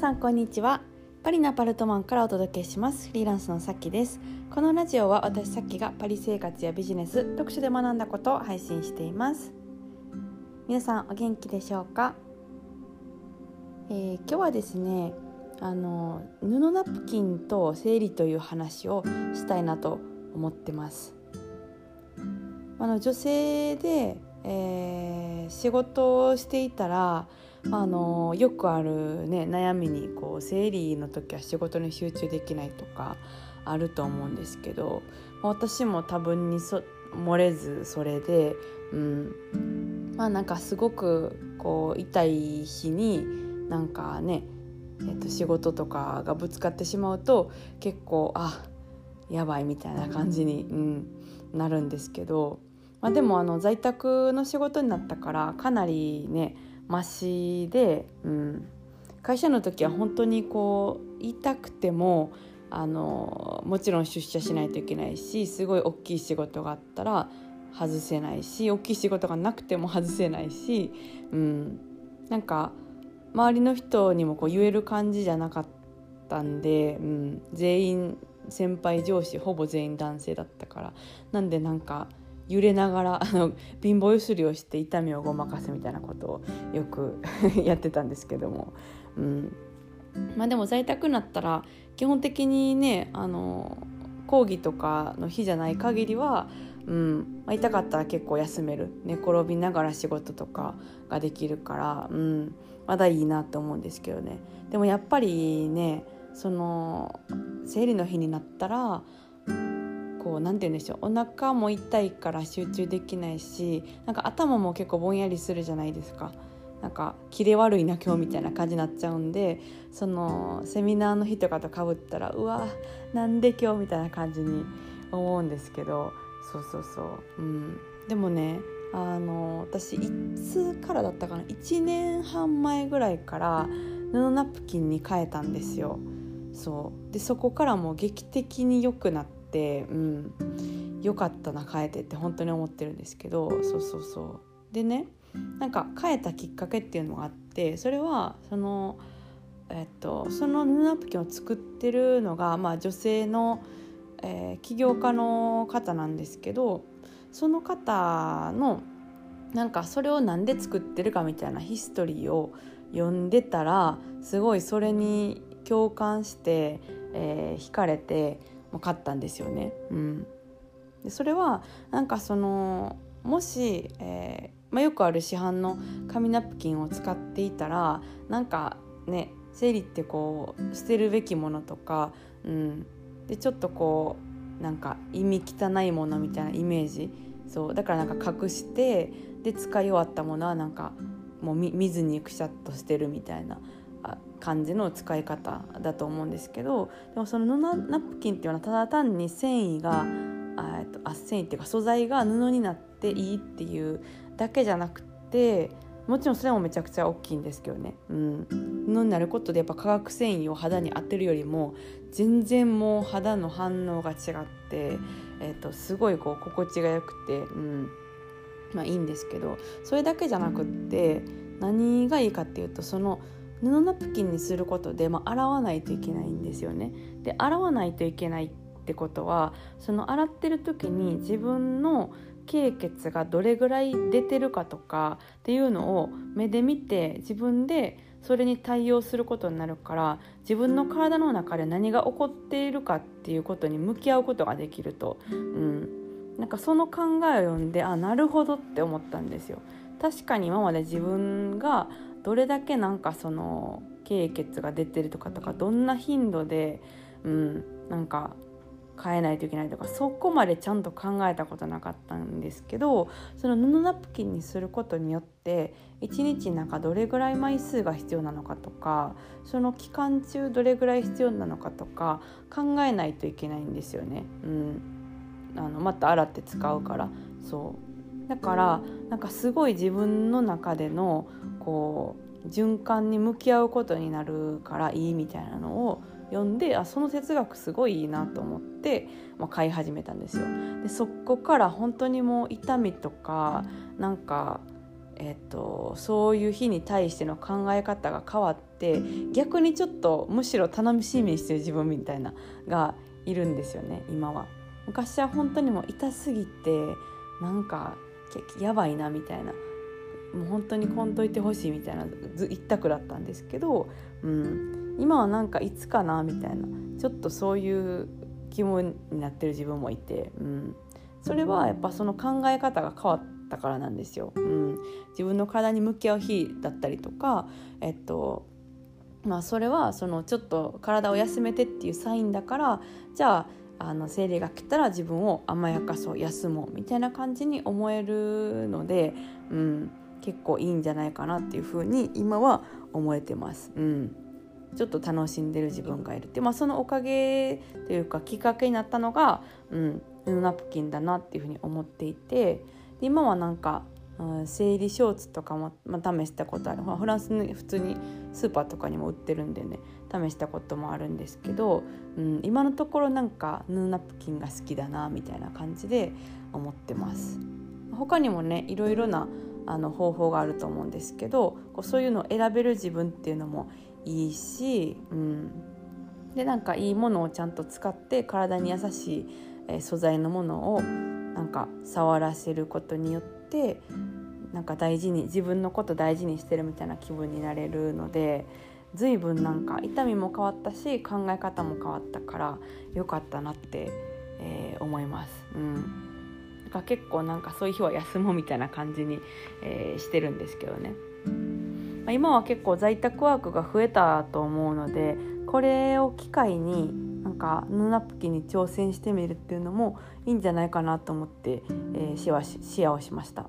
さんこんにちは。パリのアパルトマンからお届けします。フリーランスのさきです。このラジオは私さっきがパリ生活やビジネス読書で学んだことを配信しています。皆さんお元気でしょうか、えー、今日はですねあの布ナプキンと生理という話をしたいなと思ってます。あの女性で、えー、仕事をしていたらあのよくある、ね、悩みにこう生理の時は仕事に集中できないとかあると思うんですけど私も多分にそ漏れずそれで、うん、まあなんかすごくこう痛い日になんかね、えっと、仕事とかがぶつかってしまうと結構あやばいみたいな感じに、うん、なるんですけど、まあ、でもあの在宅の仕事になったからかなりねましで、うん、会社の時は本当にこう痛くてもあのもちろん出社しないといけないしすごい大きい仕事があったら外せないし大きい仕事がなくても 外せないし、うん、なんか周りの人にもこう言える感じじゃなかったんで、うん、全員先輩上司ほぼ全員男性だったから。なんでなんか揺れながらあの貧乏ゆすりをして痛みをごまかすみたいなことをよく やってたんですけども、うん。まあ、でも在宅になったら基本的にねあの講義とかの日じゃない限りは、うん。まあ、痛かったら結構休める。寝転びながら仕事とかができるから、うん、まだいいなと思うんですけどね。でもやっぱりねその生理の日になったらこう何て言うんでしょう。お腹も痛いから集中できないしなんか頭も結構ぼんやりするじゃないですか。なんかキレ悪いな今日みたいな感じになっちゃうんでそのセミナーの日とかとかぶったらうわなんで今日みたいな感じに思うんですけど。そうそうそう、うん、でもねあの私いつからだったかな1年半前ぐらいから布ナプキンに変えたんですよ。そう。でそこからも劇的に良くなって、うん、よかったな変えてって本当に思ってるんですけどそうそうそう。でねなんか変えたきっかけっていうのがあってそれはそのえっとその布ナプキンを作ってるのが、まあ、女性の、えー、起業家の方なんですけどその方のなんかそれを何で作ってるかみたいなヒストリーを読んでたらすごいそれに共感して、えー、惹かれて買ったんですよね。うん、でそれはなんかそのもし、えーまあ、よくある市販の紙ナプキンを使っていたらなんかね生理ってこう捨てるべきものとか、うん、でちょっとこうなんか意味汚いものみたいなイメージ。そう。だからなんか隠してで使い終わったものはなんかもう見ずにくしゃっとしてるみたいな。感じの使い方だと思うんですけどでもその布ナプキンっていうのはただ単に繊維があとあ繊維っていうか素材が布になっていいっていうだけじゃなくてもちろんそれもめちゃくちゃ大きいんですけどね、うん、布になることでやっぱ化学繊維を肌に当てるよりも全然もう肌の反応が違って、えーと、すごいこう心地がよくて、うん。まあ、いいんですけどそれだけじゃなくって何がいいかっていうとその布ナプキンにすることで、まあ、洗わないといけないんですよね。で洗わないといけないってことはその洗ってる時に自分の経血がどれぐらい出てるかとかっていうのを目で見て自分でそれに対応することになるから自分の体の中で何が起こっているかっていうことに向き合うことができると、うん、なんかその考えを読んであなるほどって思ったんですよ。確かに今まで自分がどれだけなんかその経血が出てるとかとかどんな頻度で、うん、なんか変えないといけないとかそこまでちゃんと考えたことなかったんですけどその布ナプキンにすることによって1日なんかどれぐらい枚数が必要なのかとかその期間中どれぐらい必要なのかとか考えないといけないんですよね。うん、あのまた洗って使うから。そう。だからなんかすごい自分の中でのこう循環に向き合うことになるからいいみたいなのを読んであその哲学すごいいいなと思って、まあ、買い始めたんですよ。でそこから本当にもう痛みとかなんか、えっと、そういう日に対しての考え方が変わって逆にちょっとむしろ楽しみにしてる自分みたいながいるんですよね今は。昔は本当にもう痛すぎてなんかやばいなみたいな。もう本当にこんといてほしいみたいな一択だったんですけど、うん、今はなんかいつかなみたいな。ちょっとそういう気分になってる自分もいて、うん、それはやっぱその考え方が変わったからなんですよ。うん、自分の体に向き合う日だったりとか、えっとまあ、それはそのちょっと体を休めてっていうサインだからじゃああの生理が来たら自分を甘やかそう休もうみたいな感じに思えるので、うん、結構いいんじゃないかなっていうふうに今は思えてます。うんちょっと楽しんでる自分がいるって、まあ、そのおかげというかきっかけになったのが、うん、布ナプキンだなっていうふうに思っていて今はなんか、生理ショーツとかも、まあ、試したことあるフランスに普通にスーパーとかにも売ってるんでね試したこともあるんですけど、うん、今のところなんか布ナプキンが好きだなみたいな感じで思ってます。他にもねいろいろなあの方法があると思うんですけどこうそういうのを選べる自分っていうのもいいし、うん、でなんかいいものをちゃんと使って体に優しい、素材のものをなんか触らせることによってなんか大事に自分のこと大事にしてるみたいな気分になれるので随分なんか痛みも変わったし考え方も変わったから良かったなって、えー、思います。うんが結構なんかそういう日は休もうみたいな感じに、えー、してるんですけどね、まあ、今は結構在宅ワークが増えたと思うのでこれを機会になんか布ナプキンに挑戦してみるっていうのもいいんじゃないかなと思って、えー、シェアシェアをしました。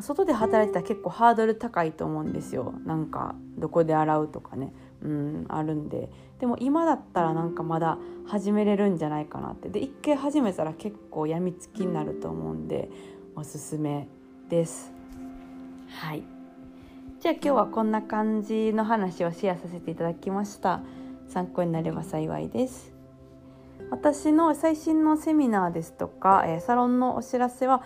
外で働いてたら結構ハードル高いと思うんですよ。なんかどこで洗うとかね。うんあるんで。でも今だったらなんかまだ始めれるんじゃないかなって。で一回始めたら結構やみつきになると思うんでおすすめです。はい。じゃあ今日はこんな感じの話をシェアさせていただきました。参考になれば幸いです。私の最新のセミナーですとか、えサロンのお知らせは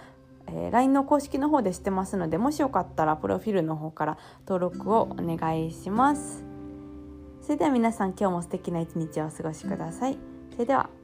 え、LINE の公式の方でしてますのでもしよかったらプロフィールの方から登録をお願いします。それでは皆さん今日も素敵な一日をお過ごしください。それでは。